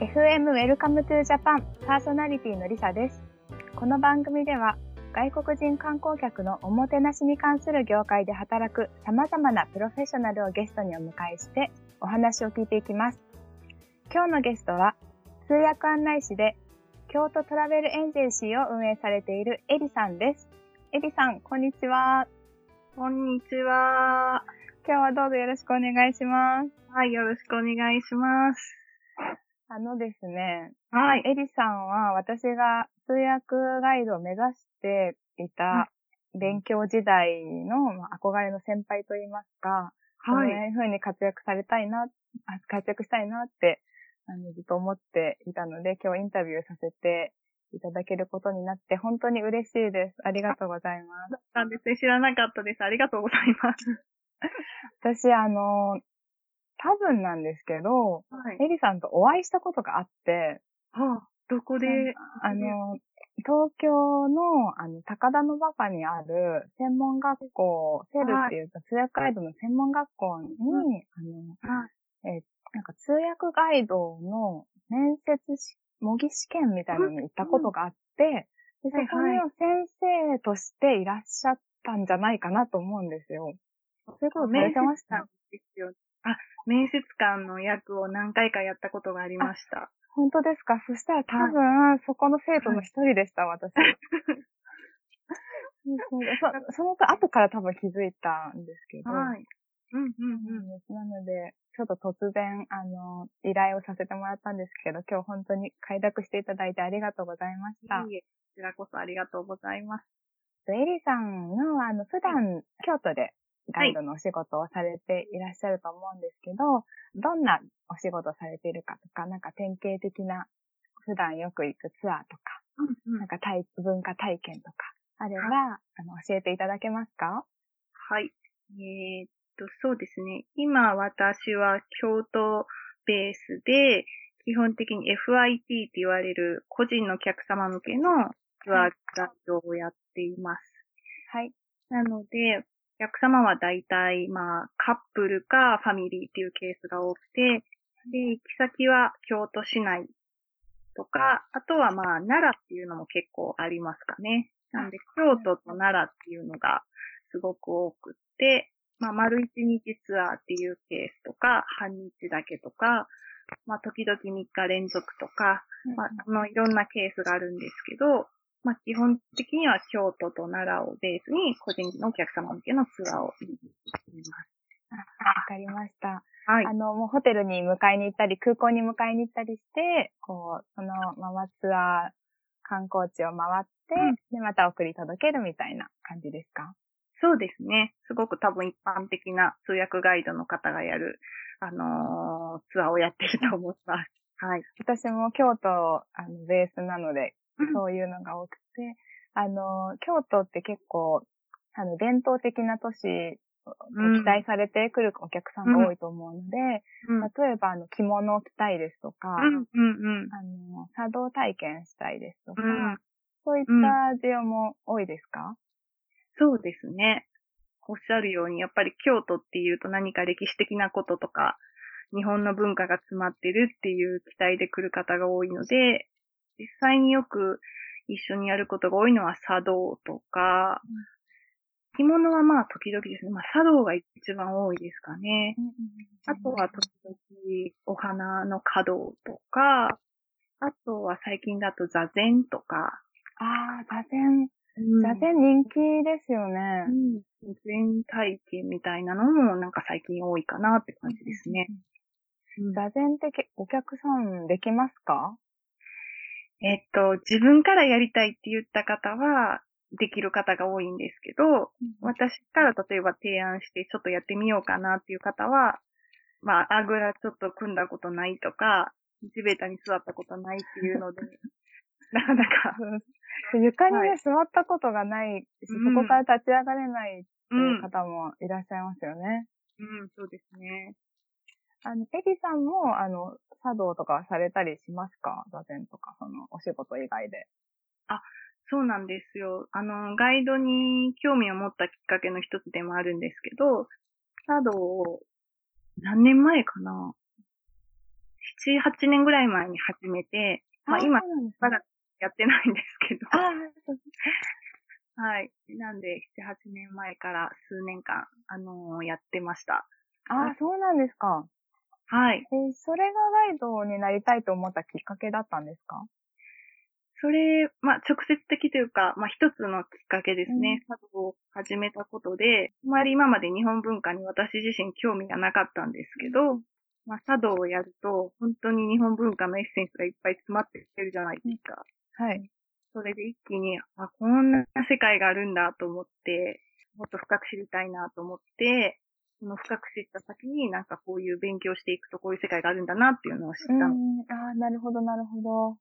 FM Welcome to Japan パーソナリティのりさです。この番組では外国人観光客のおもてなしに関する業界で働く様々なプロフェッショナルをゲストにお迎えしてお話を聞いていきます。今日のゲストは通訳案内士で京都トラベルエンジェルシーを運営されているエリさんです。エリさん、こんにちは。こんにちは。今日はどうぞよろしくお願いします。はい、よろしくお願いします。あのですね、はい。エリさんは私が通訳ガイドを目指していた勉強時代のまあ憧れの先輩といいますか、はい。いう風に活躍されたいな、あ活躍したいなってあのずっと思っていたので、今日インタビューさせていただけることになって本当に嬉しいです。ありがとうございます。なんですね。知らなかったです。ありがとうございます。私、あの、多分なんですけど、はい。エリさんとお会いしたことがあって、はあ、どこで、あの、東京の、あの、高田馬場にある専門学校、セルっていうか通訳ガイドの専門学校に、あの、はい。えーなんか通訳ガイドの面接し、模擬試験みたいなのに行ったことがあって、でそこはいはの先生としていらっしゃったんじゃないかなと思うんですよ。そういうことされてました？ですよ。あ、面接官の役を何回かやったことがありました。本当ですか？そしたら多分、そこの生徒の一人でした、私。そうそうそその後から多分気づいたんですけど。はい。うんうんそうなんなので、ちょっと突然、あの、依頼をさせてもらったんですけど、今日本当に快諾していただいてありがとうございましたうん。。いいえ、こちらこそありがとうございます。エリさんの、あの、普段、京都でガイドのお仕事をされていらっしゃると思うんですけど、どんなお仕事をされているかとか、なんか典型的な、普段よく行くツアーとか、うんうんなんか体文化体験とか、あれば、あの、教えていただけますか？はい。えーっと、そうですね。今私は京都ベースで、基本的に FIT って言われる個人のお客様向けのツアーガイドをやっています。はい。なので、お客様は大体、まあ、カップルかファミリーっていうケースが多くて、で、行き先は京都市内とか、あとはまあ、奈良っていうのも結構ありますかね。なんで、京都と奈良っていうのがすごく多くって、まあ、丸一日ツアーっていうケースとか、半日だけとか、まあ、時々3日連続とか、まあ、あの、いろんなケースがあるんですけど、まあ、基本的には京都と奈良をベースに、個人のお客様向けのツアーをしています。わかりました。はいあ。の、もうホテルに迎えに行ったり、空港に迎えに行ったりして、こう、そのままツアー、観光地を回って、うんで、また送り届けるみたいな感じですか？そうですね。すごく多分一般的な通訳ガイドの方がやる、あのーツアーをやってると思います。はい。私も京都、あの、ベースなので、うん そういうのが多くて、あの、京都って結構、あの、伝統的な都市を期待されてくるお客さんが多いと思うので、うん。例えば、あの、着物を着たいですとか、うん、うん、うん。あの、茶道体験したいですとか、うんそういった需要も多いですか、そうですね。おっしゃるように、やっぱり京都っていうと何か歴史的なこととか、日本の文化が詰まってるっていう期待で来る方が多いので、実際によく一緒にやることが多いのは茶道とか、着物はまあ時々ですね。まあ茶道が一番多いですかね。あとは時々お花の華道とか、あとは最近だと座禅とか、ああ、座禅。座座禅人気ですよね。うん。全体験みたいなのもなんか最近多いかなって感じですね。うん座禅ってけお客さんできますか？えっと、自分からやりたいって言った方は、できる方が多いんですけど、私から例えば提案してちょっとやってみようかなっていう方は、まあ、あぐらちょっと組んだことないとか、地べたに座ったことないっていうので、なかなか、床にね、はい。座ったことがないそこから立ち上がれないとう、いうん方もいらっしゃいますよね。うん、そうですね。あの、エリさんも、あの、茶道とかされたりしますか？座禅とか、その、お仕事以外で。そうなんですよ。あの、ガイドに興味を持ったきっかけの一つでもあるんですけど、茶道を何年前かな？7、8年ぐらい前に始めて、まあ今、まだやってないんですけど。あはい。なんで、7、8年前から数年間、あのー、やってました。ああ、そうなんですか。はい。えー、それがガイドになりたいと思ったきっかけだったんですか？それ、まあ、直接的というか、まあ、一つのきっかけですね。茶、道、を始めたことで、あまり今まで日本文化に私自身興味がなかったんですけど、まあ、茶道をやると、本当に日本文化のエッセンスがいっぱい詰まってきてるじゃないですか。はい。それで一気に、あ、こんな世界があるんだと思って、もっと深く知りたいなと思って、その深く知った先になんかこういう勉強していくとこういう世界があるんだなっていうのを知った。うん、ああ、なるほど、なるほど。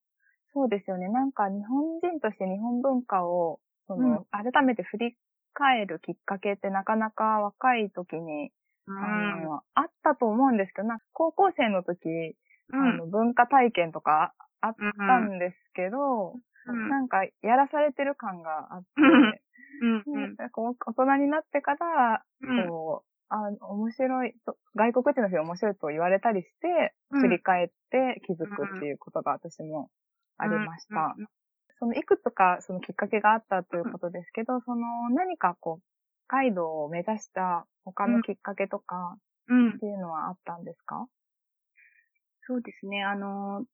そうですよね。なんか日本人として日本文化を、その、うん、改めて振り返るきっかけってなかなか若い時に、うん、あの、あったと思うんですけど、な高校生の時、うん、あの、文化体験とかあったんですけど、なんかやらされてる感があって、大人になってから、こう、あ面白い、外国人の人に面白いと言われたりして、振り返って気づくっていうことが私もありました。そのいくつかそのきっかけがあったということですけど、その何かこう、ガイドを目指した他のきっかけとかっていうのはあったんですか、そうですね。あの、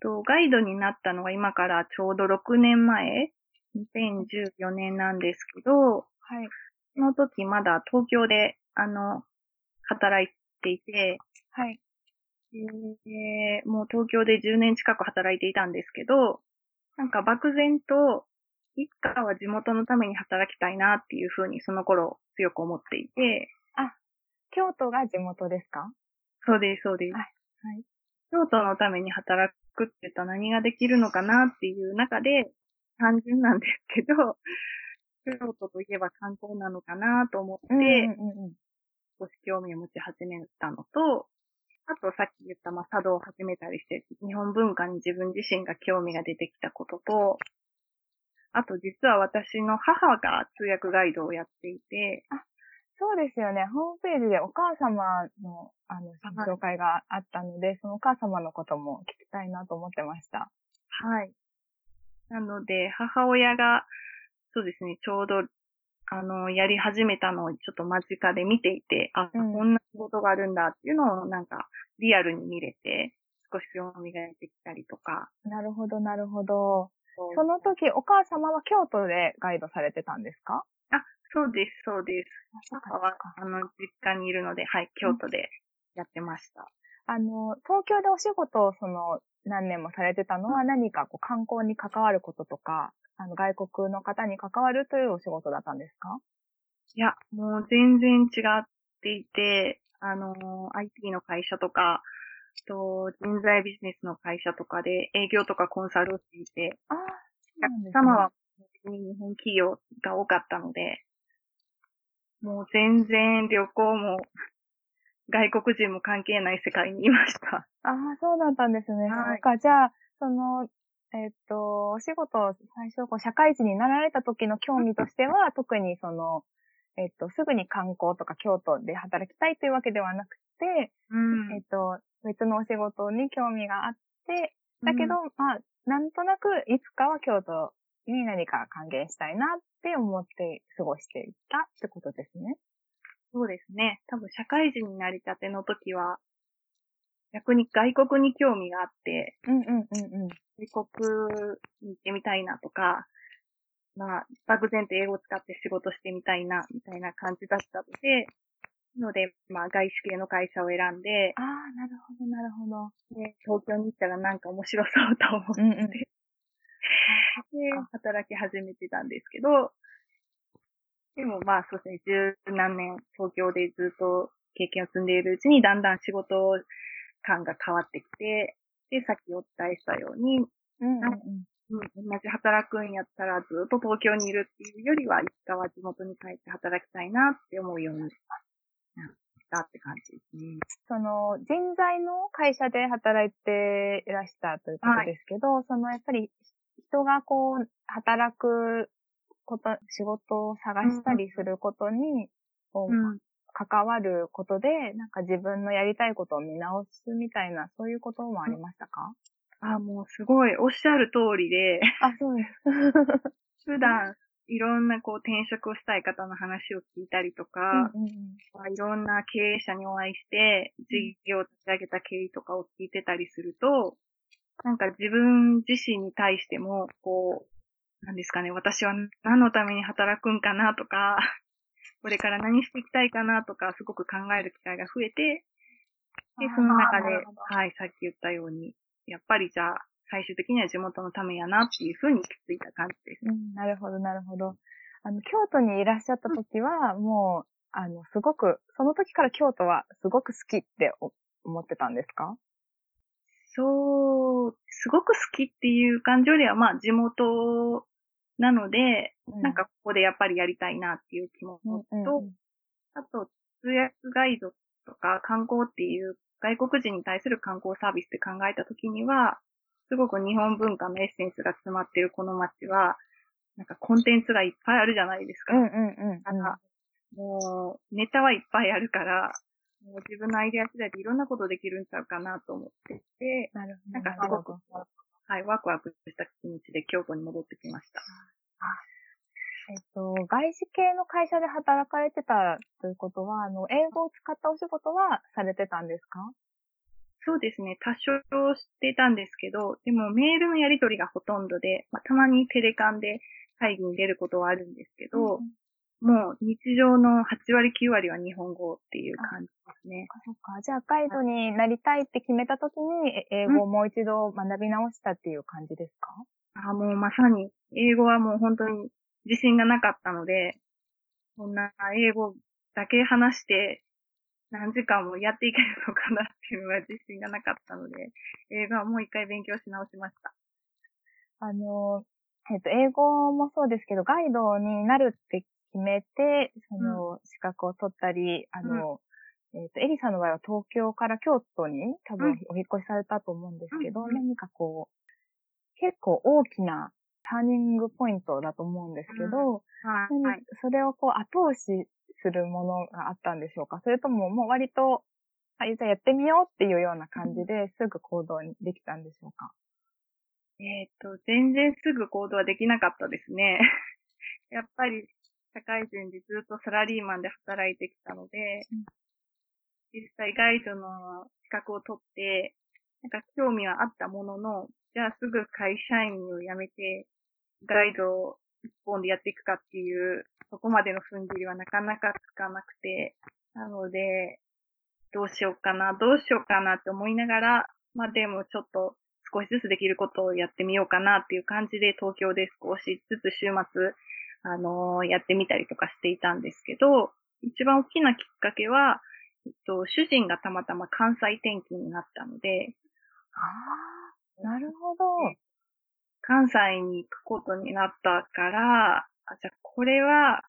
と、ガイドになったのは今からちょうど6年前、2014年なんですけど、はい。その時まだ東京で、あの、働いていて、はい。で、もう東京で10年近く働いていたんですけど、なんか漠然と、いつかは地元のために働きたいなっていうふうにその頃強く思っていて。あ、京都が地元ですか？そうです、そうです。はい。はい、京都のために働くって言ったら何ができるのかなっていう中で、単純なんですけど、京都といえば観光なのかなと思って、うんうんうん、少し興味を持ち始めたのと、あとさっき言った、まあ、茶道を始めたりして、日本文化に自分自身が興味が出てきたことと、あと実は私の母が通訳ガイドをやっていて、あ、そうですよね。ホームページでお母様の、あの、紹介があったので、そのお母様のことも聞きたいなと思ってました。はい。なので、母親が、そうですね、ちょうどあの、やり始めたのをちょっと間近で見ていて、あ、うん、こんな仕事があるんだっていうのをなんかリアルに見れて、少し興味が出てきたりとか。なるほど、なるほど。その時、お母様は京都でガイドされてたんですか？あ、そうです、そうです。母は、あの、実家にいるので、はい、京都でやってました。あの、東京でお仕事をその、何年もされてたのは何かこう観光に関わることとか、あの、外国の方に関わるというお仕事だったんですか？いや、もう全然違っていて、あの、IT の会社とか、と人材ビジネスの会社とかで営業とかコンサルをしていて、ああ、お客様は日本企業が多かったので、もう全然旅行も外国人も関係ない世界にいました。ああ、そうだったんですね。はい、か、じゃあ、その、えっと、お仕事、最初、こう、社会人になられた時の興味としては、特にその、えっと、すぐに観光とか京都で働きたいというわけではなくて、うん、えっと、別のお仕事に興味があって、だけど、うん、まあ、なんとなく、いつかは京都に何か還元したいなって思って過ごしていたってことですね。そうですね。多分、社会人になりたての時は、逆に外国に興味があって、うんうんうんうん。外国に行ってみたいなとか、まあ、漠然と英語を使って仕事してみたいな、みたいな感じだったので、ので、まあ、外資系の会社を選んで、ああ、なるほど、なるほど。で、東京に行ったらなんか面白そうと思って、うんうん、で、働き始めてたんですけど、でもまあ、そうですね、十何年東京でずっと経験を積んでいるうちに、だんだん仕事感が変わってきて、で、さっきお伝えしたように、うんうんうん。同じ働くんやったらずっと東京にいるっていうよりは、いつかは地元に帰って働きたいなって思うようにしたって感じですね。その、人材の会社で働いていらしたということですけど、はい、そのやっぱり人がこう、働くこと、仕事を探したりすることに、うん、関わることで、なんか自分のやりたいことを見直すみたいな、そういうこともありましたか、あ、もうすごい、おっしゃる通りで、あ、そうです。普段、いろんなこう転職をしたい方の話を聞いたりとか、うんうんまあいろんな経営者にお会いして、事業を立ち上げた経緯とかを聞いてたりすると、なんか自分自身に対しても、こう、なんですかね、私は何のために働くんかなとか、これから何していきたいかなとか、すごく考える機会が増えて、で、その中ではい、さっき言ったように、やっぱりじゃあ、最終的には地元のためやなっていうふうに気づいた感じです。うん、なるほど、なるほど。あの、京都にいらっしゃった時は、もう、あの、すごく、その時から京都はすごく好きってお思ってたんですか？そう、すごく好きっていう感情では、まあ地元なので、なんかここでやっぱりやりたいなっていう気持ちうん、と、うんうんあと、通訳ガイドとか観光っていう外国人に対する観光サービスって考えたときには、すごく日本文化のエッセンスが詰まってるこの街は、なんかコンテンツがいっぱいあるじゃないですか。うんうんうんうんかもう、ネタはいっぱいあるから、もう自分のアイデア次第でいろんなことできるんちゃうかなと思ってて、なるほど。なんかすごく、はい、ワクワクした気持ちで京都に戻ってきました。えっと、外資系の会社で働かれてたということは、あの、英語を使ったお仕事はされてたんですか？そうですね、多少してたんですけど、でもメールのやり取りがほとんどで、まあ、たまにテレカンで会議に出ることはあるんですけど、うんもう日常の8割9割は日本語っていう感じですね。そっか。じゃあ、ガイドになりたいって決めたときに、え英語をもう一度学び直したっていう感じですか、あもうまさに、英語はもう本当に自信がなかったので、こんな英語だけ話して何時間もやっていけるのかなっていうのが自信がなかったので、英語はもう一回勉強し直しました。あの、えっと、英語もそうですけど、ガイドになるって決めて、その、資格を取ったり、あの、えっと、エリさんの場合は東京から京都に多分うん。お引っ越しされたと思うんですけど、うんうん。何かこう、結構大きなターニングポイントだと思うんですけど、はい。何はい、それをこう後押しするものがあったんでしょうかそれとももう割と、あ、じゃあやってみようっていうような感じですぐ行動にできたんでしょうか？えっ、と、全然すぐ行動はできなかったですね。やっぱり、社会人でずっとサラリーマンで働いてきたので、うん。実際ガイドの資格を取って、なんか興味はあったものの、じゃあすぐ会社員を辞めて、ガイドを一本でやっていくかっていう、そこまでの踏ん切りはなかなかつかなくて、なので、どうしようかな、どうしようかなって思いながら、まあでもちょっと少しずつできることをやってみようかなっていう感じで東京で少しずつ週末、あのーやってみたりとかしていたんですけど、一番大きなきっかけは、えっと、主人がたまたま関西転勤になったので、ああ、なるほど。関西に行くことになったから、あじゃあこれは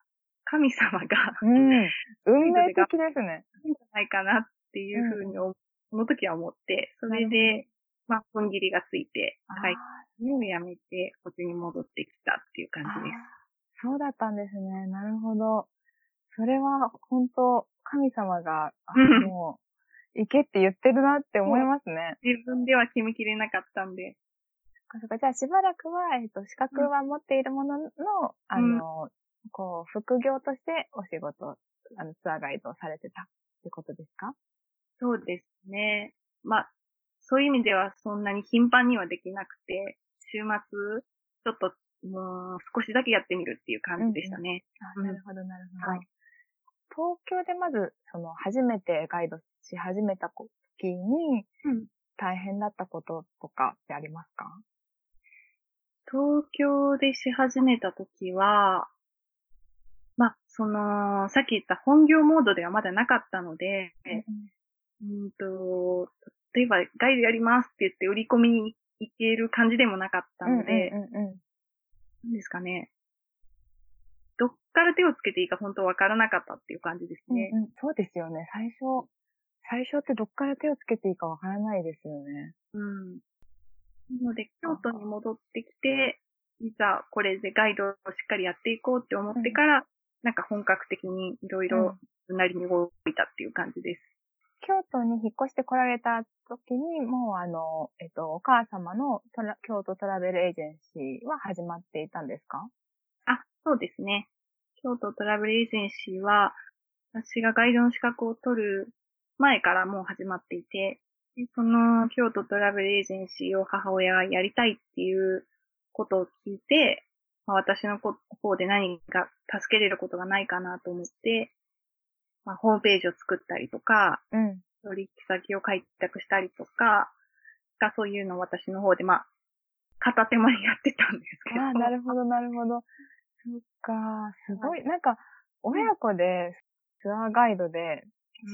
神様がうん。運命的ですね。いいんじゃないかなっていうふうに思、その時は思って、それで、まあ、踏ん切りがついて、あー会社を辞めて、こっちに戻ってきたっていう感じです。そうだったんですね。なるほど。それは本当神様が、もう、行けって言ってるなって思いますね。自分では決めきれなかったんで、そっかそっかじゃあしばらくは、えっと、資格は持っているものの、あの、こう、副業としてお仕事、あの、ツアーガイドをされてたってことですか？そうですね。まあ、そういう意味ではそんなに頻繁にはできなくて、週末、ちょっと、もう少しだけやってみるっていう感じでしたね。あうん。なるほど、なるほど。はい。東京でまず、その、初めてガイドし始めた時に、うん。大変だったこととかってありますか？東京でし始めた時は、まあ、その、さっき言った本業モードではまだなかったので、うんと、例えばガイドやりますって言って売り込みに行ける感じでもなかったので、うんうんうんうんなんですかね。どっから手をつけていいか本当わからなかったっていう感じですね。うんうんそうですよね。最初、最初ってどっから手をつけていいかわからないですよね。うん。なので、京都に戻ってきて、いざこれでガイドをしっかりやっていこうって思ってから、なんか本格的にいろいろなりに動いたっていう感じです。京都に引っ越してこられた時に、もうあの、えっと、お母様のトラ京都トラベルエージェンシーは始まっていたんですか？あ、そうですね。京都トラベルエージェンシーは、私がガイドの資格を取る前からもう始まっていて、その京都トラベルエージェンシーを母親がやりたいっていうことを聞いて、まあ、私の方で何か助けれることがないかなと思って、まあ、ホームページを作ったりとか、うん、取引先を開拓したりとか、がそういうのを私の方で、まあ、片手間にやってたんですけど。ああ、なるほど、なるほど。そっか、すごい、なんか、親子でツアーガイドで、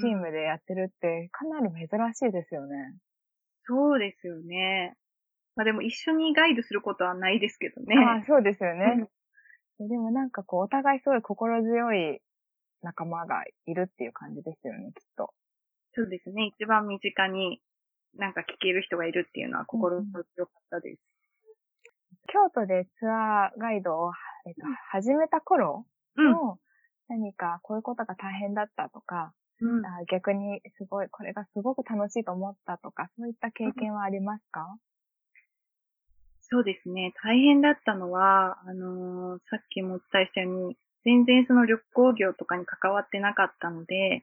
チームでやってるってかなり珍しいですよね。そうですよね。まあでも一緒にガイドすることはないですけどね。ああ、そうですよね。うん、でもなんかこう、お互いすごい心強い仲間がいるっていう感じですよね、きっと。そうですね。一番身近になんか聞ける人がいるっていうのは心強かったです。うん、京都でツアーガイドを、えっと、始めた頃の、何かこういうことが大変だったとか、うん、逆にすごい、これがすごく楽しいと思ったとか、そういった経験はありますか、そうですね。大変だったのは、あのー、さっきもお伝えしたように、全然その旅行業とかに関わってなかったので、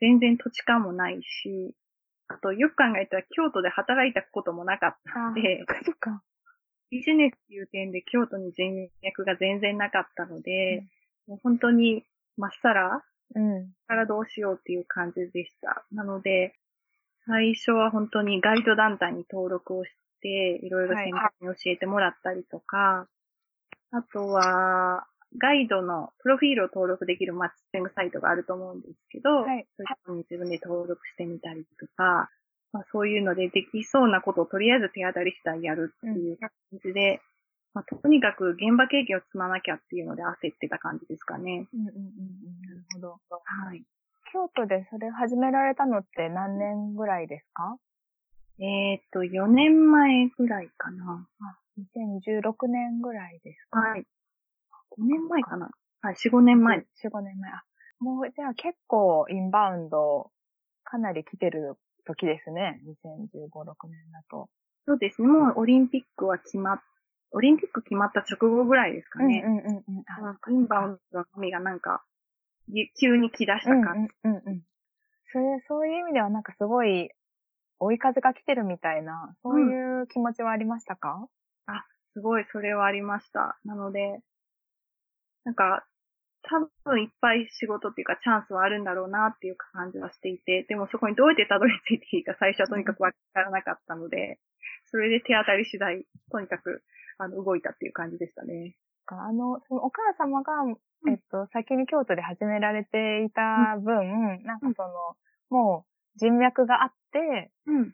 全然土地勘もないし、あとよく考えたら京都で働いたこともなかったので、ビジネスっていう点で京都に人脈が全然なかったので、うん、もう本当にまっさら、うん、からどうしようっていう感じでした。なので、最初は本当にガイド団体に登録をして、いろいろ先生に教えてもらったりとか、はい、あとは、ガイドのプロフィールを登録できるマッチングサイトがあると思うんですけど、はい、そういうのに自分で登録してみたりとか、まあ、そういうのでできそうなことをとりあえず手当たり次第やるっていう感じで、まあ、とにかく現場経験を積まなきゃっていうので焦ってた感じですかね。うんうんうん、なるほど。はい。京都でそれ始められたのって何年ぐらいですか？えっ、と、4年前ぐらいかな。あ、2016年ぐらいですか？はい。5年前かなはい、4、5年前。4、5年前。あ、もう、じゃあ結構インバウンド、かなり来てる時ですね。2015、6年だと。そうですね。もうオリンピックは決まっ、オリンピック決まった直後ぐらいですかね。うんうんうん、うん。インバウンドのみがなんか、急に来だした感じ。うんうんうん。それ、そういう意味ではなんかすごい、追い風が来てるみたいな、そういう気持ちはありましたか、うん、あ、すごいそれはありました。なので、なんか、多分いっぱい仕事っていうかチャンスはあるんだろうなっていう感じはしていて、でもそこにどうやってたどり着いていいか最初はとにかくわからなかったので、それで手当たり次第、とにかく、あの、動いたっていう感じでしたね。あの、そのお母様が、えっと、先に京都で始められていた分、うん、なんかその、もう人脈があって、うん、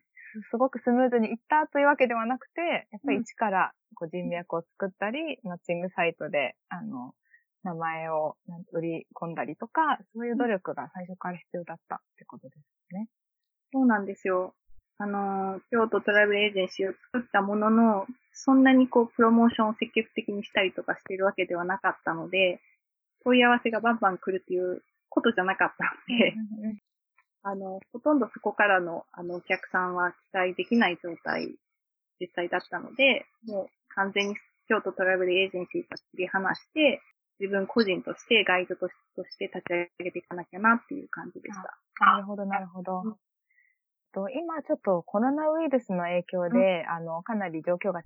すごくスムーズにいったというわけではなくて、やっぱり一からこう人脈を作ったり、マッチングサイトで、あの、名前を売り込んだりとか、そういう努力が最初から必要だったってことですね。そうなんですよ。あの、京都トラベルエージェンシーを作ったものの、そんなにこう、プロモーションを積極的にしたりとかしているわけではなかったので、問い合わせがバンバン来るっていうことじゃなかったので、あの、ほとんどそこからの、あの、お客さんは期待できない状態、実際だったので、もう完全に京都トラベルエージェンシーと切り離して、自分個人としてガイドとして立ち上げていかなきゃなっていう感じでした。なるほど、なるほど。と今ちょっとコロナウイルスの影響で、うん、あの、かなり状況が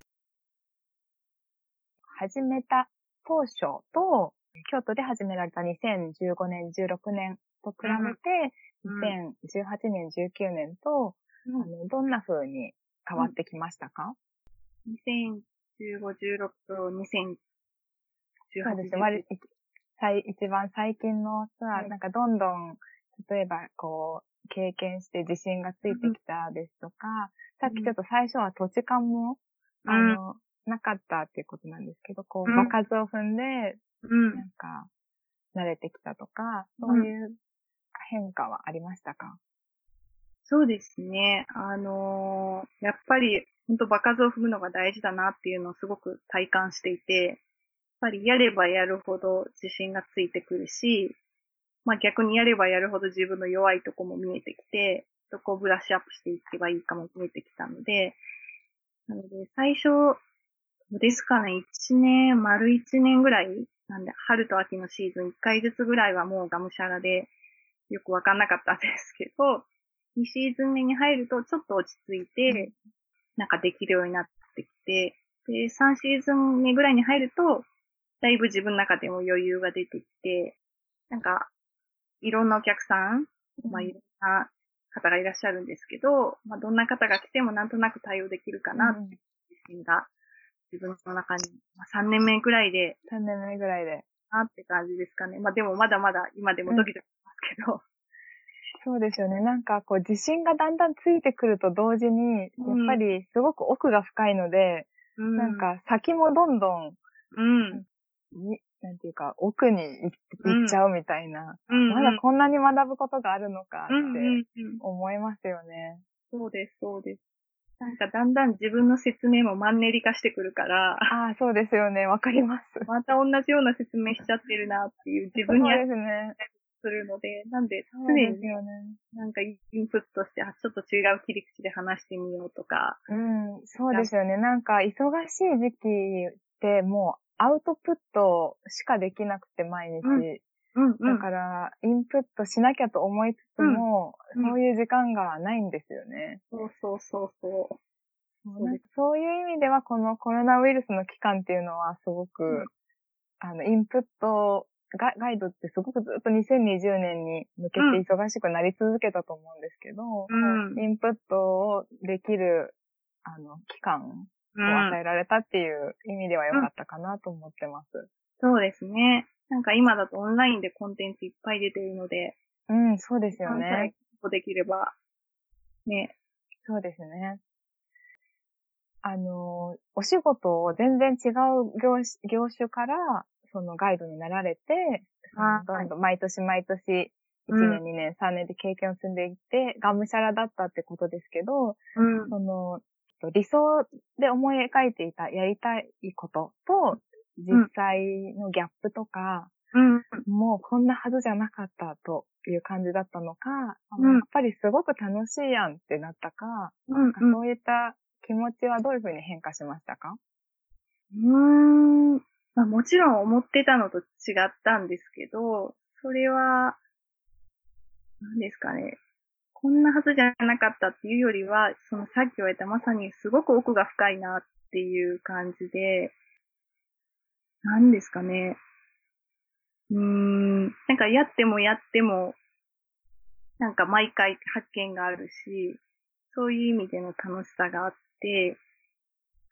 始めた当初と、京都で始められた2015年、16年と比べて、うん、2018年、19年と、うん、あのどんな風に変わってきましたか、うん、?2015、16と2018そうです割最、一番最近のさ、なんかどんどん、例えばこう、経験して自信がついてきたですとか、さっきちょっと最初は土地勘も、あの、なかったっていうことなんですけど、こう、場数を踏んで、なんか、慣れてきたとか、そういう変化はありましたか、そうですね。あのー、やっぱり、本当場数を踏むのが大事だなっていうのをすごく体感していて、ぱりやればやるほど自信がついてくるし、まあ逆にやればやるほど自分の弱いとこも見えてきて、どこをブラッシュアップしていけばいいかも見えてきたので、なので最初、ですかね、1年、丸1年ぐらいなんで、春と秋のシーズン1回ずつぐらいはもうがむしゃらで、よくわかんなかったんですけど、2シーズン目に入るとちょっと落ち着いて、なんかできるようになってきて、で、3シーズン目ぐらいに入ると、だいぶ自分の中でも余裕が出てきて、なんか、いろんなお客さん、まあいろんな方がいらっしゃるんですけど、まあどんな方が来てもなんとなく対応できるかなっていう自信が自分の中に、まあ、3年目ぐらいで、3年目ぐらいで。なって感じですかね。まあでもまだまだ今でもドキドキしますけど。そうですよね。なんかこう自信がだんだんついてくると同時に、やっぱりすごく奥が深いので、うなん、か先もどんどん、うん。になんていうか、奥に行っちゃうみたいな、うん。まだこんなに学ぶことがあるのかってうん。思いますよね。そうです、そうです。なんかだんだん自分の説明もマンネリ化してくるから、ああ、そうですよね。わかります。また同じような説明しちゃってるなっていう自分にですね。するので、なんで常に。なんかインプットして、あ、ちょっと違う切り口で話してみようとか、うん、そうですよね。なんか、忙しい時期ってもうアウトプットしかできなくて毎日。うんうんうだん。から、インプットしなきゃと思いつつも、うんそういう時間がないんですよね。そうそうそうそなんかそういう意味では、このコロナウイルスの期間っていうのはすごく、うんあの、インプットガ、ガイドってすごくずっと2020年に向けて忙しくなり続けたと思うんですけど、う。うん。インプットをできる、あの、期間与えられたっていう意味では良かったかなと思ってます。そうですね。なんか今だとオンラインでコンテンツいっぱい出てるので、うん、そうですよ関ね西。できれば、ね。そうですね。あの、お仕事を全然違う業種業種から、そのガイドになられて、どんどん毎年毎年、1うん年、2年、3年で経験を積んでいって、がむしゃらだったってことですけど、うん。その、理想で思い描いていたやりたいことと、実際のギャップとか、うん。もうこんなはずじゃなかったという感じだったのか、うんやっぱりすごく楽しいやんってなったか、うん。そういった気持ちはどういうふうに変化しましたか？うん。うーん。まあもちろん思ってたのと違ったんですけど、それは、何ですかね。こんなはずじゃなかったっていうよりは、そのさっき言われたまさにすごく奥が深いなっていう感じで、何ですかね。うーん。なんかやってもやっても、なんか毎回発見があるし、そういう意味での楽しさがあって、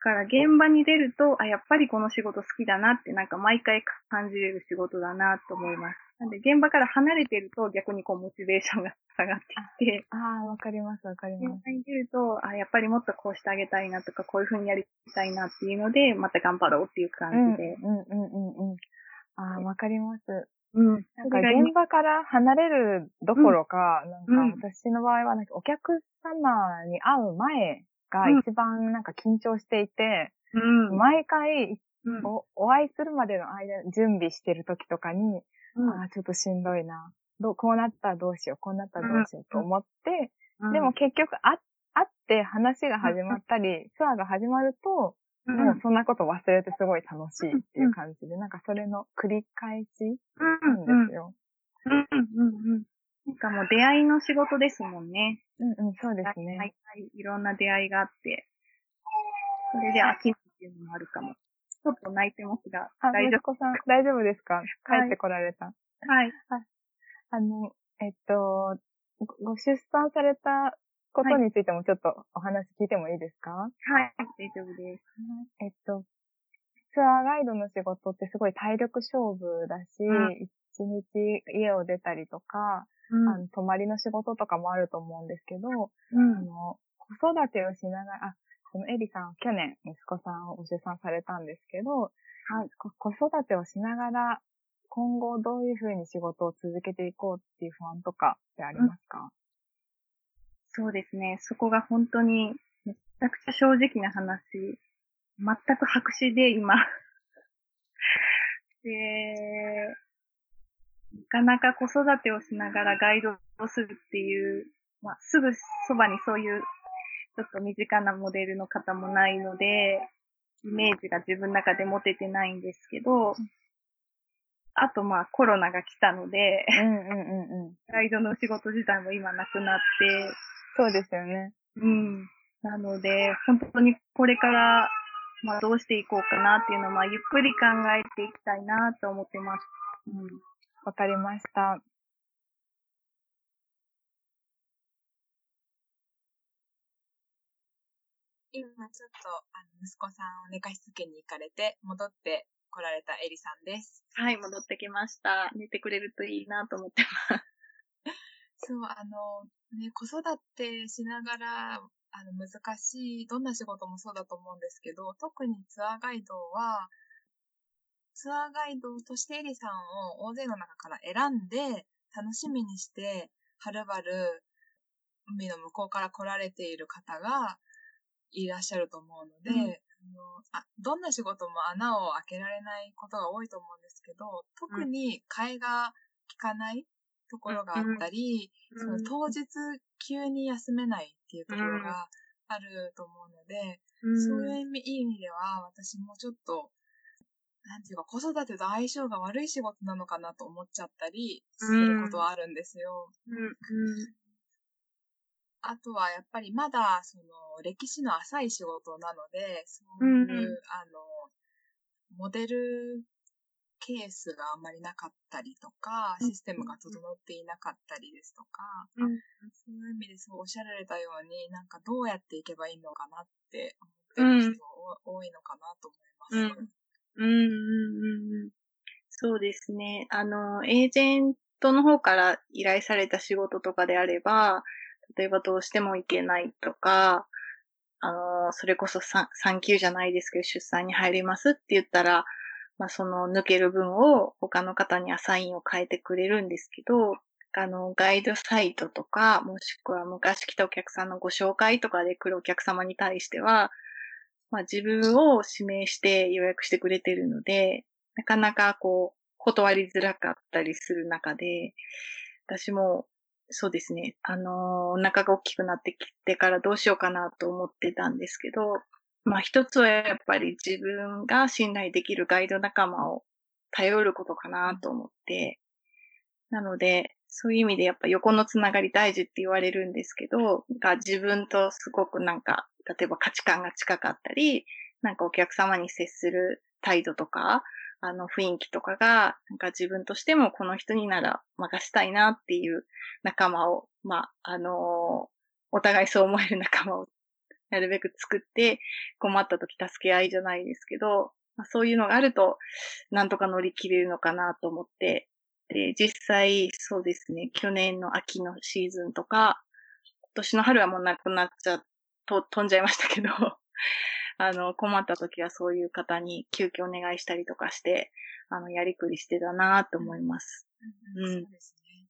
から現場に出ると、あ、やっぱりこの仕事好きだなってなんか毎回感じれる仕事だなと思います。なんで現場から離れてると逆にこうモチベーションが下がってきて、ああ、わかります、わかり現ます。場に出ると、あ、やっぱりもっとこうしてあげたいなとか、こういう風にやりたいなっていうので、また頑張ろうっていううん、うん、感じで。うん、うん、うん。ああ、わかります。うん。なんか現場から離れるどころか、うんなんか私の場合はなんかお客様に会う前が一番なんか緊張していて、うん。毎回うん。おお会いするまでの間、準備してる時とかに、うんああ、ちょっとしんどいな。どうこうなったらどうしよう、こうなったらどうしようと思って、でも、結局あ会って話が始まったり、ツアーが始まると、うん、もうそんなこと忘れてすごい楽しいっていう感じで、なんかそれの繰り返しうん。なんですよ。うん。うん。うん。なんかもう出会いの仕事ですもんね。うんうん、そうですね。はい。はい。いろんな出会いがあって、それで飽きないっていうのもあるかも。ちょっと泣いてますが、あ、大丈息子さん、大丈夫ですか？帰ってこられた。夫。はい。あの、えっと、ごご出産されたことについてもちょっとお話聞いてもいいですか、はい。大丈夫です。えっと、ツアーガイドの仕事ってすごい体力勝負だし、うん一日家を出たりとか、うんあの泊まりの仕事とかもあると思うんですけど、うんあの、子育てをしながら、あ、そのエリさん、去年息子さんをご出産されたんですけど、はい。こ子育てをしながら、今後どういうふうに仕事を続けていこうっていう不安とかってありますか、そうですね。そこが本当に、めちゃくちゃ正直な話。全く白紙で今。で、なかなか子育てをしながらガイドをするっていう、まあ、すぐそばにそういうちょっと身近なモデルの方もないので、イメージが自分の中で持ててないんですけど、あとまあコロナが来たので、うんうんうんうん、ガイドの仕事自体も今なくなって、そうですよね。うん。なので、本当にこれから、まあどうしていこうかなっていうのを、まあゆっくり考えていきたいなと思ってます。うん。わかりました。今ちょっと、あの、息子さんを寝かしつけに行かれて、戻って来られたエリさんです。はい、戻ってきました。寝てくれるといいなと思ってます。そう、あの、ね、子育てしながら、あの、難しい、どんな仕事もそうだと思うんですけど、特にツアーガイドは、ツアーガイドとしてエリさんを大勢の中から選んで、楽しみにして、はるばる海の向こうから来られている方が、いらっしゃると思うので、うん、あのあどんな仕事も穴を開けられないことが多いと思うんですけど、特に替えが効かないところがあったり、うん、その当日急に休めないっていうところがあると思うので、うん、そういう意味意味では私もちょっと、なんていうか子育てと相性が悪い仕事なのかなと思っちゃったりすることはあるんですよ。うんあとはやっぱりまだその歴史の浅い仕事なので、そういう、うん、あの、モデルケースがあんまりなかったりとか、システムが整っていなかったりですとか、うん、そういう意味でそうおっしゃられたように、なんかどうやっていけばいいのかなって思ってる人多いのかなと思います。うん、うん、うん、うん。そうですね。あの、エージェントの方から依頼された仕事とかであれば、例えばどうしても行けないとか、あの、それこそ産休じゃないですけど、出産に入りますって言ったら、まあ、その抜ける分を他の方にアサインを変えてくれるんですけど、あの、ガイドサイトとか、もしくは昔来たお客さんのご紹介とかで来るお客様に対しては、まあ、自分を指名して予約してくれてるので、なかなかこう、断りづらかったりする中で、私もそうですね。あの、お腹が大きくなってきてからどうしようかなと思ってたんですけど、まあ一つはやっぱり自分が信頼できるガイド仲間を頼ることかなと思って、なので、そういう意味でやっぱ横のつながり大事って言われるんですけど、が自分とすごくなんか、例えば価値観が近かったり、なんかお客様に接する態度とか、あの雰囲気とかが、なんか自分としてもこの人になら任したいなっていう仲間を、まあ、あの、お互いそう思える仲間をなるべく作って困った時助け合いじゃないですけど、まあ、そういうのがあるとなんとか乗り切れるのかなと思って、で、実際そうですね、去年の秋のシーズンとか、今年の春はもうなくなっちゃっ、と飛んじゃいましたけど、あの、困った時はそういう方に急遽お願いしたりとかして、あの、やりくりしてたなと思います。うん、そうですね。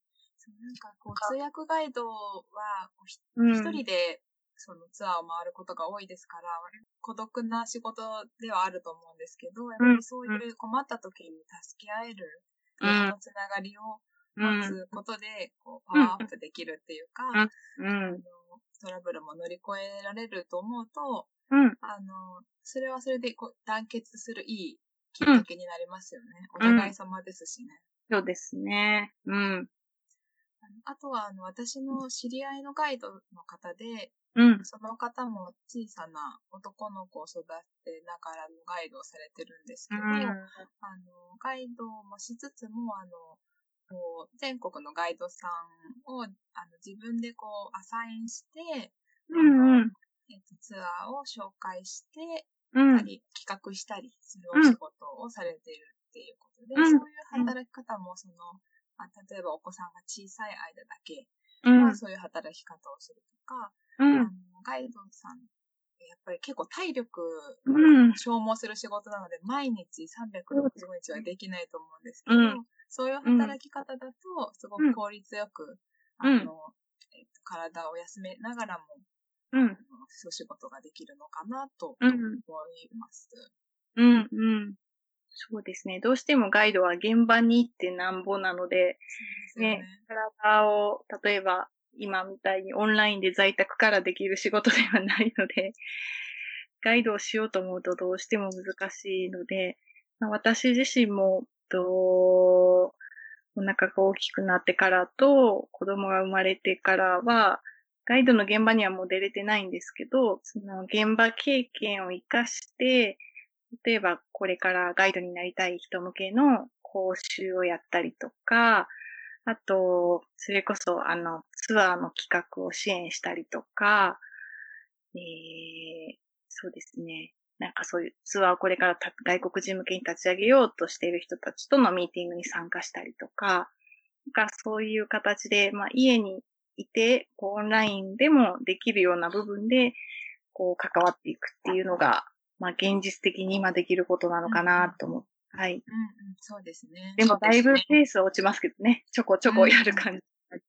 なんかこう、通訳ガイドは、一人でそのツアーを回ることが多いですから、孤独な仕事ではあると思うんですけど、やっぱりそういう困った時に助け合える、人のつながりを持つことで、こう、パワーアップできるっていうか、あのトラブルも乗り越えられると思うと、うん、あの、それはそれでこう団結するいいきっかけになりますよね。うん、お互い様ですしね。そうですね。うん。あとは、あの、私の知り合いのガイドの方で、うん、その方も小さな男の子を育てながらのガイドをされてるんですけど、うん、あの、ガイドもしつつも、あの、こう全国のガイドさんをあの自分でこうアサインして、うんうん、えっと、ツアーを紹介して、うん、企画したりするお仕事をされているっていうことで、うん、そういう働き方も、その、あ例えばお子さんが小さい間だけは、そういう働き方をするとか、うん、あのガイドさんやっぱり結構体力消耗する仕事なので、毎日365日はできないと思うんですけど、うん、そういう働き方だと、すごく効率よく、あの、えっと、体を休めながらも、うん。そう仕事ができるのかなと思います。うん、うん。そうですね。どうしてもガイドは現場に行ってなんぼなので、でね、ね、体を、例えば今みたいにオンラインで在宅からできる仕事ではないので、ガイドをしようと思うとどうしても難しいので、まあ、私自身も、お腹が大きくなってからと、子供が生まれてからは、ガイドの現場にはもう出れてないんですけど、その現場経験を活かして、例えばこれからガイドになりたい人向けの講習をやったりとか、あと、それこそあのツアーの企画を支援したりとか、えー、そうですね。なんかそういうツアーをこれから外国人向けに立ち上げようとしている人たちとのミーティングに参加したりとか、なんかそういう形で、まあ家にいて、こうオンラインでもできるような部分で、こう関わっていくっていうのが、まあ現実的に今できることなのかなと思って、うん、はい。うんうん、そうですね。でもだいぶペースは落ちますけどね、ちょこちょこやる感じ。うん、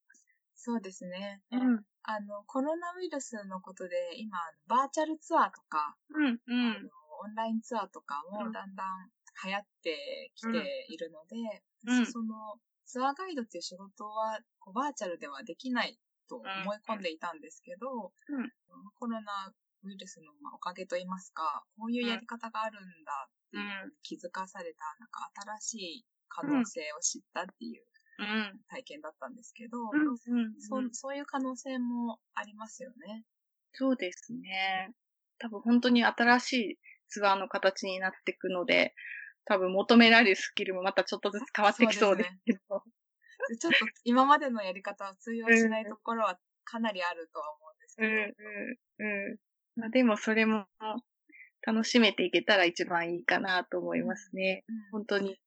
そうですね。うん。あの、コロナウイルスのことで、今、バーチャルツアーとか、うんうん、オンラインツアーとかもだんだん流行ってきているので、うん、その、ツアーガイドっていう仕事はこうバーチャルではできないと思い込んでいたんですけど、うん、コロナウイルスのおかげといいますか、こういうやり方があるんだっていう気づかされた、なんか新しい可能性を知ったっていう体験だったんですけど、そそういう可能性もありますよね。そうですね。多分本当に新しいツアーの形になっていくので、多分求められるスキルもまたちょっとずつ変わってきそうですけど。ね、ちょっと今までのやり方は通用しないところはかなりあるとは思うんですけど。うんうんうん。まあ、でもそれも楽しめていけたら一番いいかなと思いますね。うん、本当に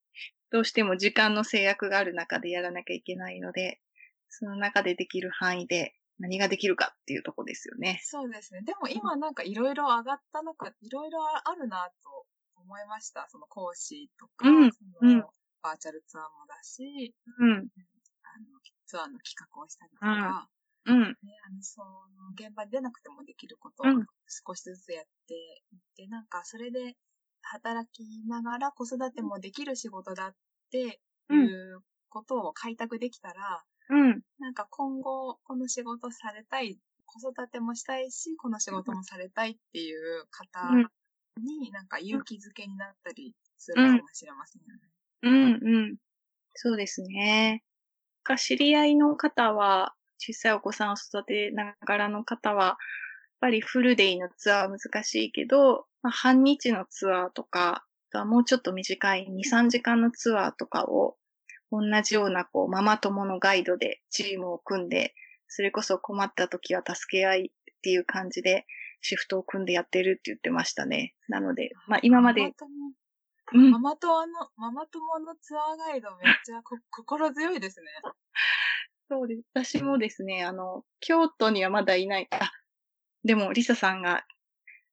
どうしても時間の制約がある中でやらなきゃいけないので、その中でできる範囲で何ができるかっていうとこですよね。そうですね。でも今なんかいろいろ上がったのか、いろいろあるなと思いました。その講師とか、うん、そのバーチャルツアーもだし、うん、あのツアーの企画をしたりとか、うん、ね、あのその現場に出なくてもできることを少しずつやっていって、なんかそれで働きながら子育てもできる仕事だっていうことを開拓できたら、うん。なんか今後この仕事されたい、子育てもしたいし、この仕事もされたいっていう方になんか勇気づけになったりするかもしれませんよね。うん、うん、うん。そうですね。知り合いの方は、小さいお子さんを育てながらの方は、ぱりフルデイのツアーは難しいけど、まあ、半日のツアーとか、もうちょっと短い2、3時間のツアーとかを、同じようなこう、ママ友のガイドでチームを組んで、それこそ困った時は助け合いっていう感じで、シフトを組んでやってるって言ってましたね。なので、まあ今まで。ママ友の、ママ友のツアーガイドめっちゃ 心強いですね。そうです。私もですね、あの、京都にはまだいない。あ、でも、リサさんが、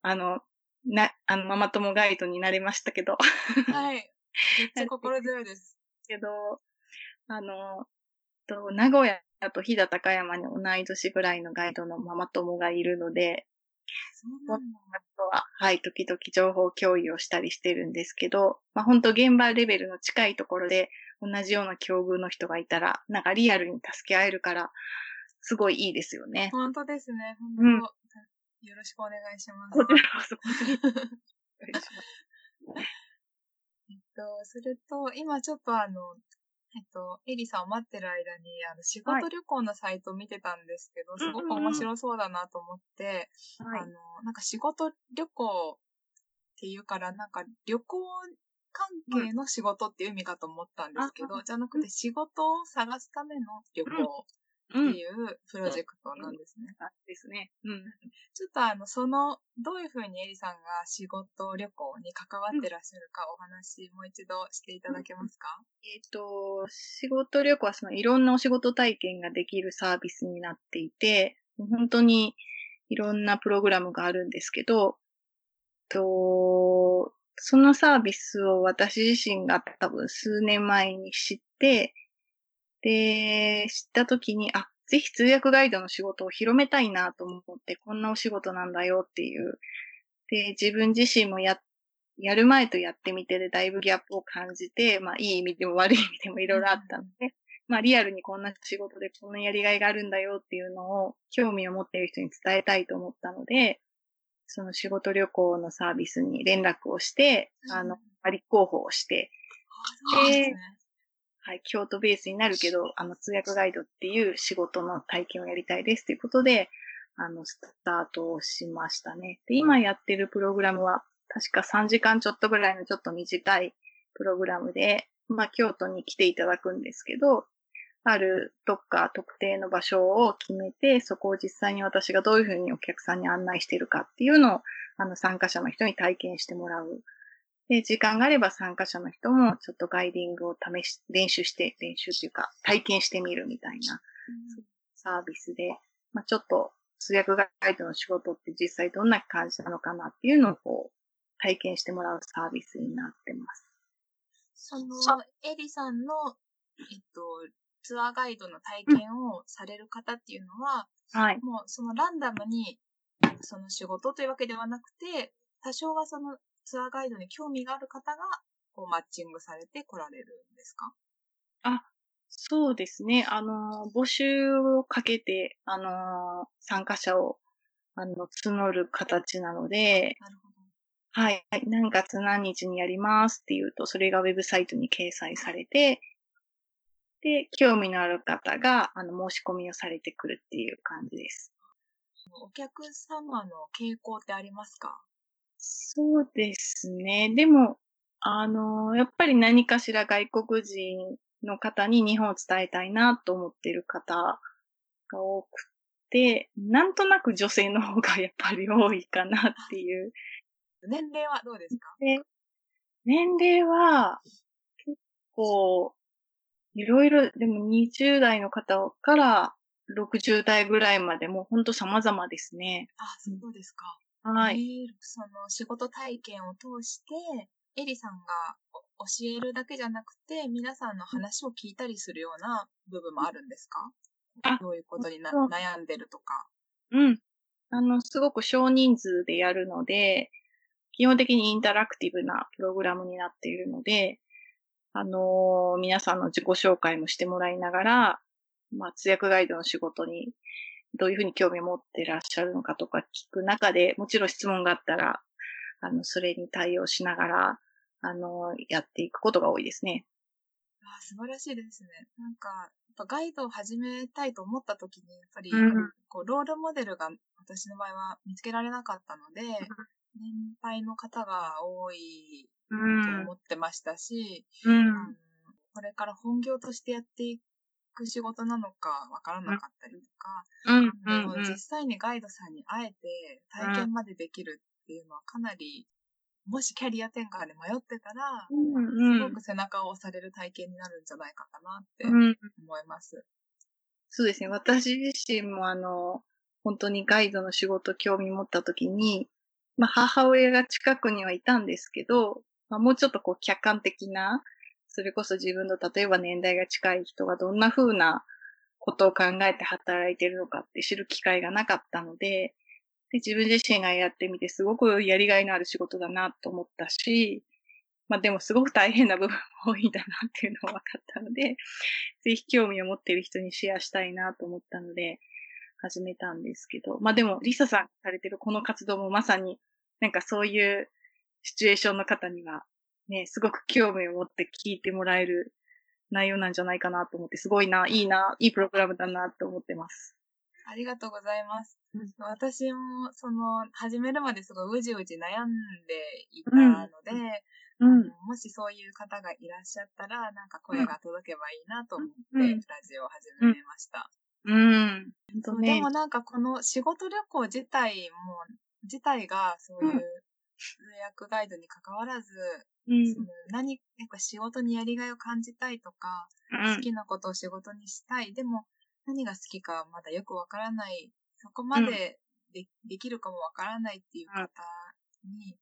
あの、な、あの、ママ友ガイドになれましたけど。はい。めっちゃ心強いです。けど、あの、と、名古屋と飛騨高山に同い年ぐらいのガイドのママ友がいるので、そうなんだ。とは、はい、時々情報共有をしたりしてるんですけど、まあ本当現場レベルの近いところで同じような境遇の人がいたら、なんかリアルに助け合えるから、すごいいいですよね。本当ですね。本当、うん、よろしくお願いします。こちらこそ。えっと、それと、今ちょっとあの、えっと、エリさんを待ってる間に、あの、仕事旅行のサイトを見てたんですけど、はい、すごく面白そうだなと思って、うんうんうん、あの、なんか仕事旅行っていうから、なんか旅行関係の仕事っていう意味かと思ったんですけど、うん、じゃなくて仕事を探すための旅行っていうプロジェクトなんですね。うん、ですね。うん。ちょっとあの、その、どういうふうにエリさんが仕事旅行に関わってらっしゃるかお話、もう一度していただけますか、えっ、ー、と、仕事旅行はそのいろんなお仕事体験ができるサービスになっていて、本当にいろんなプログラムがあるんですけど、と、そのサービスを私自身が多分数年前に知って、で、知った時に、あ、ぜひ通訳ガイドの仕事を広めたいなと思って、こんなお仕事なんだよっていう。で、自分自身もやっやる前とやってみてでだいぶギャップを感じて、まあいい意味でも悪い意味でもいろいろあったので、まあリアルにこんな仕事でこんなやりがいがあるんだよっていうのを興味を持っている人に伝えたいと思ったので、その仕事旅行のサービスに連絡をして、あの、立候補をして、で、はい、京都ベースになるけど、あの、通訳ガイドっていう仕事の体験をやりたいですということで、あの、スタートをしましたね。で、今やってるプログラムは、確か3時間ちょっとぐらいのちょっと短いプログラムで、まあ、京都に来ていただくんですけど、あるどっか特定の場所を決めて、そこを実際に私がどういうふうにお客さんに案内しているかっていうのを、あの、参加者の人に体験してもらう。で、時間があれば参加者の人もちょっとガイディングを試し、練習して、練習というか体験してみるみたいな、サービスで、まあ、ちょっと通訳ガイドの仕事って実際どんな感じなのかなっていうのをこう体験してもらうサービスになってます。その、エリさんの、えっと、ツアーガイドの体験をされる方っていうのは、はい。もうそのランダムに、その仕事というわけではなくて、多少はそのツアーガイドに興味がある方が、こうマッチングされて来られるんですか？あ、そうですね。あの、募集をかけて、あの、参加者を、あの、募る形なので、なるほど。はい、何月何日にやりますっていうと、それがウェブサイトに掲載されて、で、興味のある方が、あの、申し込みをされてくるっていう感じです。お客様の傾向ってありますか？そうですね。でも、あの、やっぱり何かしら外国人の方に日本を伝えたいなと思っている方が多くて、なんとなく女性の方がやっぱり多いかなっていう。年齢はどうですか？年齢は結構いろいろ、でも20代の方から60代ぐらいまでも本当様々ですね。あ、そうですか。はい。えー、その仕事体験を通して、エリさんが教えるだけじゃなくて、皆さんの話を聞いたりするような部分もあるんですか？どういうことにな悩んでるとか。うん。あの、すごく少人数でやるので、基本的にインタラクティブなプログラムになっているので、あのー、皆さんの自己紹介もしてもらいながら、まあ、通訳ガイドの仕事にどういうふうに興味を持ってらっしゃるのかとか聞く中で、もちろん質問があったら、あの、それに対応しながら、あの、やっていくことが多いですね。あ素晴らしいですね。なんか、やっぱガイドを始めたいと思った時に、やっぱり、うん、こう、ロールモデルが私の場合は見つけられなかったので、年配の方が多いと思ってましたし、うん、これから本業としてやっていく仕事なのかわからなかったりとか、うんうん、実際にガイドさんに会えて体験までできるっていうのはかなり、もしキャリア転換で迷ってたら、すごく背中を押される体験になるんじゃないかなって思います。そうですね。私自身もあの、本当にガイドの仕事興味持った時に、まあ母親が近くにはいたんですけど、まあ、もうちょっとこう客観的な、それこそ自分の例えば年代が近い人がどんな風なことを考えて働いてるのかって知る機会がなかったので、で自分自身がやってみてすごくやりがいのある仕事だなと思ったし、まあでもすごく大変な部分も多いんだなっていうのが分かったので、ぜひ興味を持っている人にシェアしたいなと思ったので、始めたんですけど、まあでも、リサさんされてるこの活動もまさになんかそういうシチュエーションの方には、ね、すごく興味を持って聞いてもらえる内容なんじゃないかなと思って、すごいな、いいな、いいプログラムだなと思ってます。ありがとうございます。うん、私も、その、始めるまですごいうじうじ悩んでいたので、うん、もしそういう方がいらっしゃったら、なんか声が届けばいいなと思って、ラジオを始めました。うん。うん、ね、でもなんかこの仕事旅行自体も、自体がそういう通訳ガイドに関わらず、うん、その何、やっぱ仕事にやりがいを感じたいとか、うん、好きなことを仕事にしたい。でも、何が好きかまだよくわからない。そこまででうん、できるかもわからないっていう方に、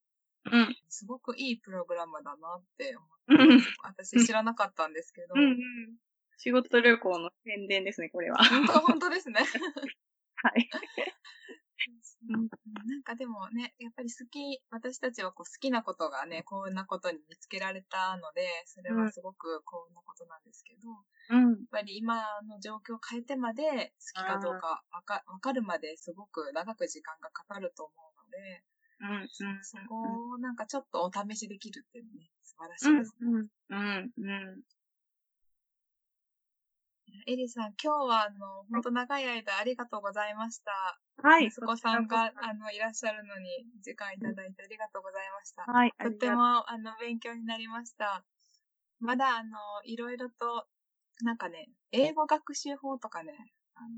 うん、すごくいいプログラムだなって思って、私知らなかったんですけど。うんうん、仕事旅行の宣伝ですね、これは。本当、本当ですね。はい。なんかでも、ね、やっぱり好き、私たちはこう好きなことがね、こんなことに見つけられたので、それはすごくこんなことなんですけど、うん、やっぱり今の状況を変えてまで好きかどうかわかわかるまですごく長く時間がかかると思うので、うん、そこをなんかちょっとお試しできるっていうね、素晴らしいですね。うん、うん、うん。エリさん、今日はあの、本当長い間ありがとうございました。はい。息子さんが、あの、いらっしゃるのに、時間いただいてありがとうございました。はい。とっても、あの、勉強になりました。まだ、あの、いろいろと、なんかね、英語学習法とかね、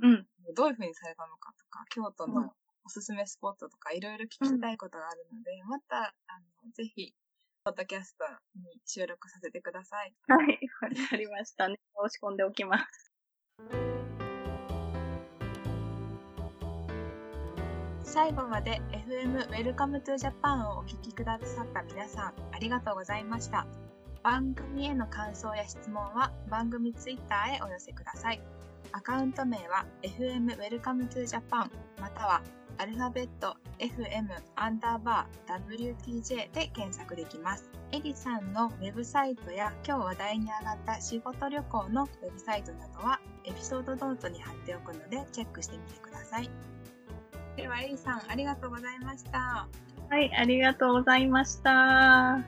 うん。どういうふうにされたのかとか、京都のおすすめスポットとか、いろいろ聞きたいことがあるので、うん、また、あの、ぜひ、ポッドキャストに収録させてください。はい、わかりましたね。申し込んでおきます。最後まで FM Welcome to Japan をお聴きくださった皆さん、ありがとうございました。番組への感想や質問は番組ツイッターへお寄せください。アカウント名は FM Welcome to Japan またはアルファベット FM アンダーバー WTJ で検索できます。エリさんのウェブサイトや今日話題に上がった仕事旅行のウェブサイトなどはエピソードノートに貼っておくのでチェックしてみてください。ではエリさんありがとうございました。はい、ありがとうございました。